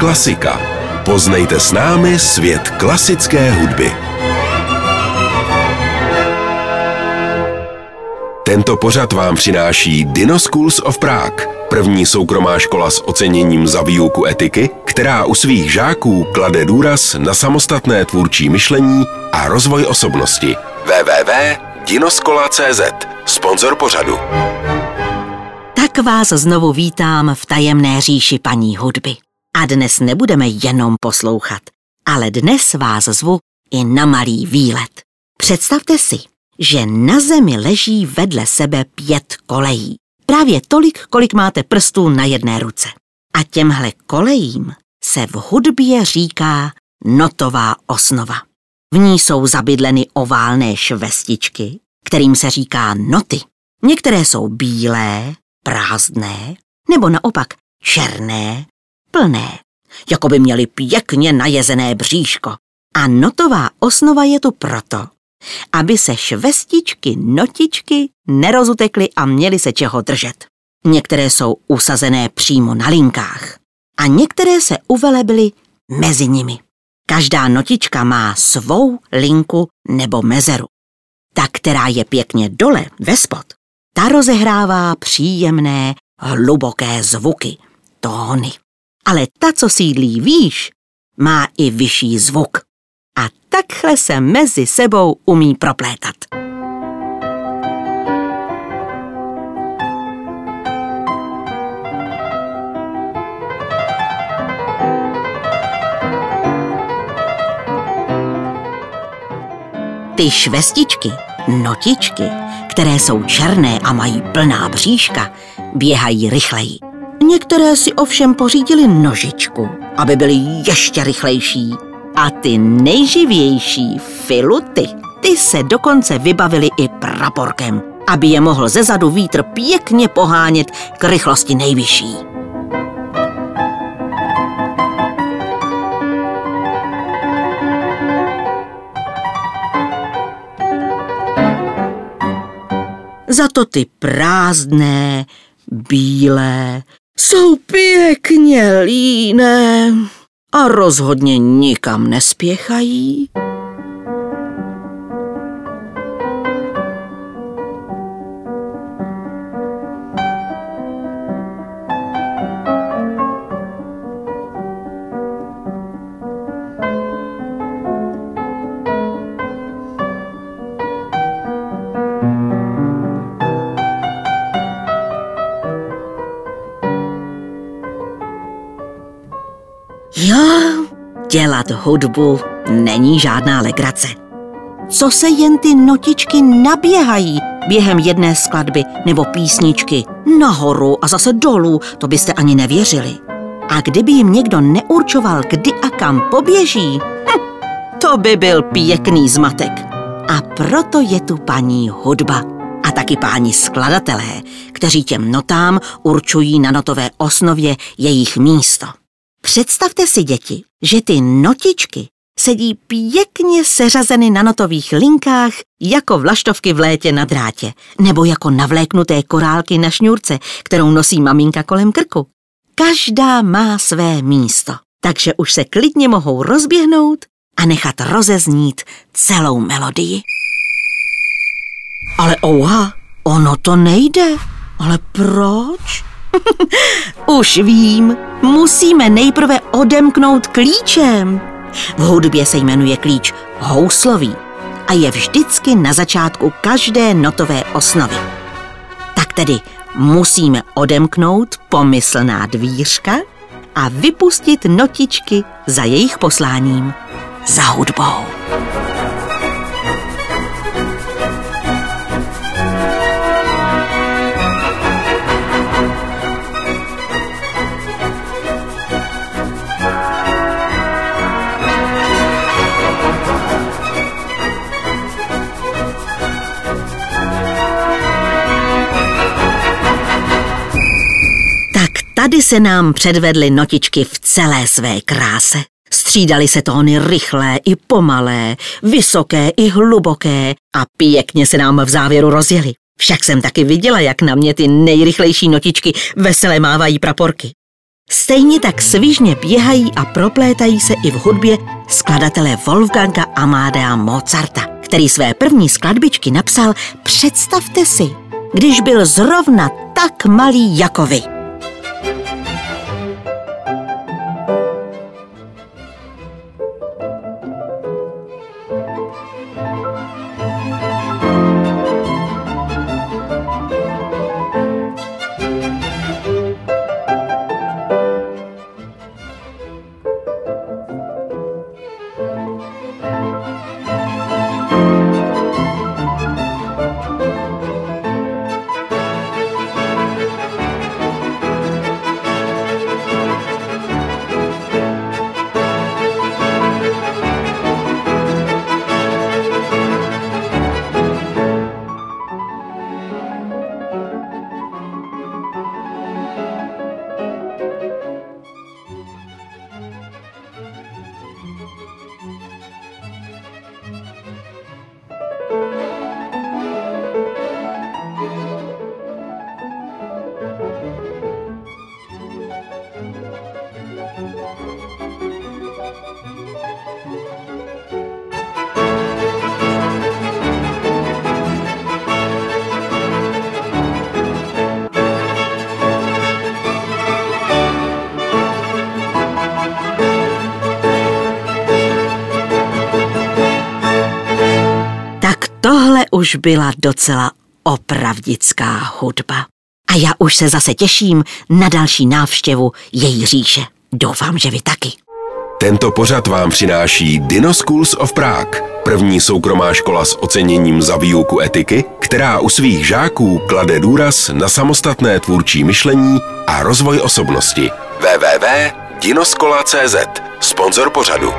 Klasika. Poznejte s námi svět klasické hudby. Tento pořad vám přináší Dino Schools of Prague, první soukromá škola s oceněním za výuku etiky, která u svých žáků klade důraz na samostatné tvůrčí myšlení a rozvoj osobnosti. www.dinoskola.cz Sponzor pořadu. Tak vás znovu vítám v tajemné říši paní hudby. A dnes nebudeme jenom poslouchat, ale dnes vás zvu i na malý výlet. Představte si, že na zemi leží vedle sebe pět kolejí. Právě tolik, kolik máte prstů na jedné ruce. A těmhle kolejím se v hudbě říká notová osnova. V ní jsou zabydleny oválné švestičky, kterým se říká noty. Některé jsou bílé, prázdné, nebo naopak černé, plné, jako by měly pěkně najezené bříško. A notová osnova je tu proto, aby se švestičky, notičky nerozutekly a měly se čeho držet. Některé jsou usazené přímo na linkách a některé se uvelebily mezi nimi. Každá notička má svou linku nebo mezeru. Ta, která je pěkně dole, ve spod, ta rozehrává příjemné, hluboké zvuky, tóny. Ale ta, co sídlí výš, má i vyšší zvuk. A takhle se mezi sebou umí proplétat. Ty švestičky, notičky, které jsou černé a mají plná bříška, běhají rychleji. Některé si ovšem pořídili nožičku, aby byly ještě rychlejší. A ty nejživější filuty, ty se dokonce vybavili i praporkem, aby je mohl zezadu vítr pěkně pohánět k rychlosti nejvyšší. Za to ty prázdné, bílé, jsou pěkně líné a rozhodně nikam nespěchají. Dělat hudbu není žádná legrace. Co se jen ty notičky naběhají během jedné skladby nebo písničky nahoru a zase dolů, to byste ani nevěřili. A kdyby jim někdo neurčoval, kdy a kam poběží, hm, to by byl pěkný zmatek. A proto je tu paní hudba a taky páni skladatelé, kteří těm notám určují na notové osnově jejich místo. Představte si, děti, že ty notičky sedí pěkně seřazeny na notových linkách jako vlaštovky v létě na drátě, nebo jako navléknuté korálky na šňůrce, kterou nosí maminka kolem krku. Každá má své místo, takže už se klidně mohou rozběhnout a nechat rozeznít celou melodii. Ale ouha, ono to nejde. Ale proč? Už vím, musíme nejprve odemknout klíčem. V hudbě se jmenuje klíč houslový a je vždycky na začátku každé notové osnovy. Tak tedy musíme odemknout pomyslná dvířka a vypustit notičky za jejich posláním, za hudbou. Tady se nám předvedly notičky v celé své kráse. Střídali se tóny rychlé i pomalé, vysoké i hluboké a pěkně se nám v závěru rozjeli. Však jsem taky viděla, jak na mě ty nejrychlejší notičky veselé mávají praporky. Stejně tak svižně běhají a proplétají se i v hudbě skladatele Wolfganga Amadea Mozarta, který své první skladbičky napsal, představte si, když byl zrovna tak malý jako vy. Už byla docela opravdická hudba. A já už se zase těším na další návštěvu její říše. Doufám, že vy taky. Tento pořad vám přináší Dino Schools of Prague, první soukromá škola s oceněním za výuku etiky, která u svých žáků klade důraz na samostatné tvůrčí myšlení a rozvoj osobnosti. www.dinoskola.cz Sponzor pořadu.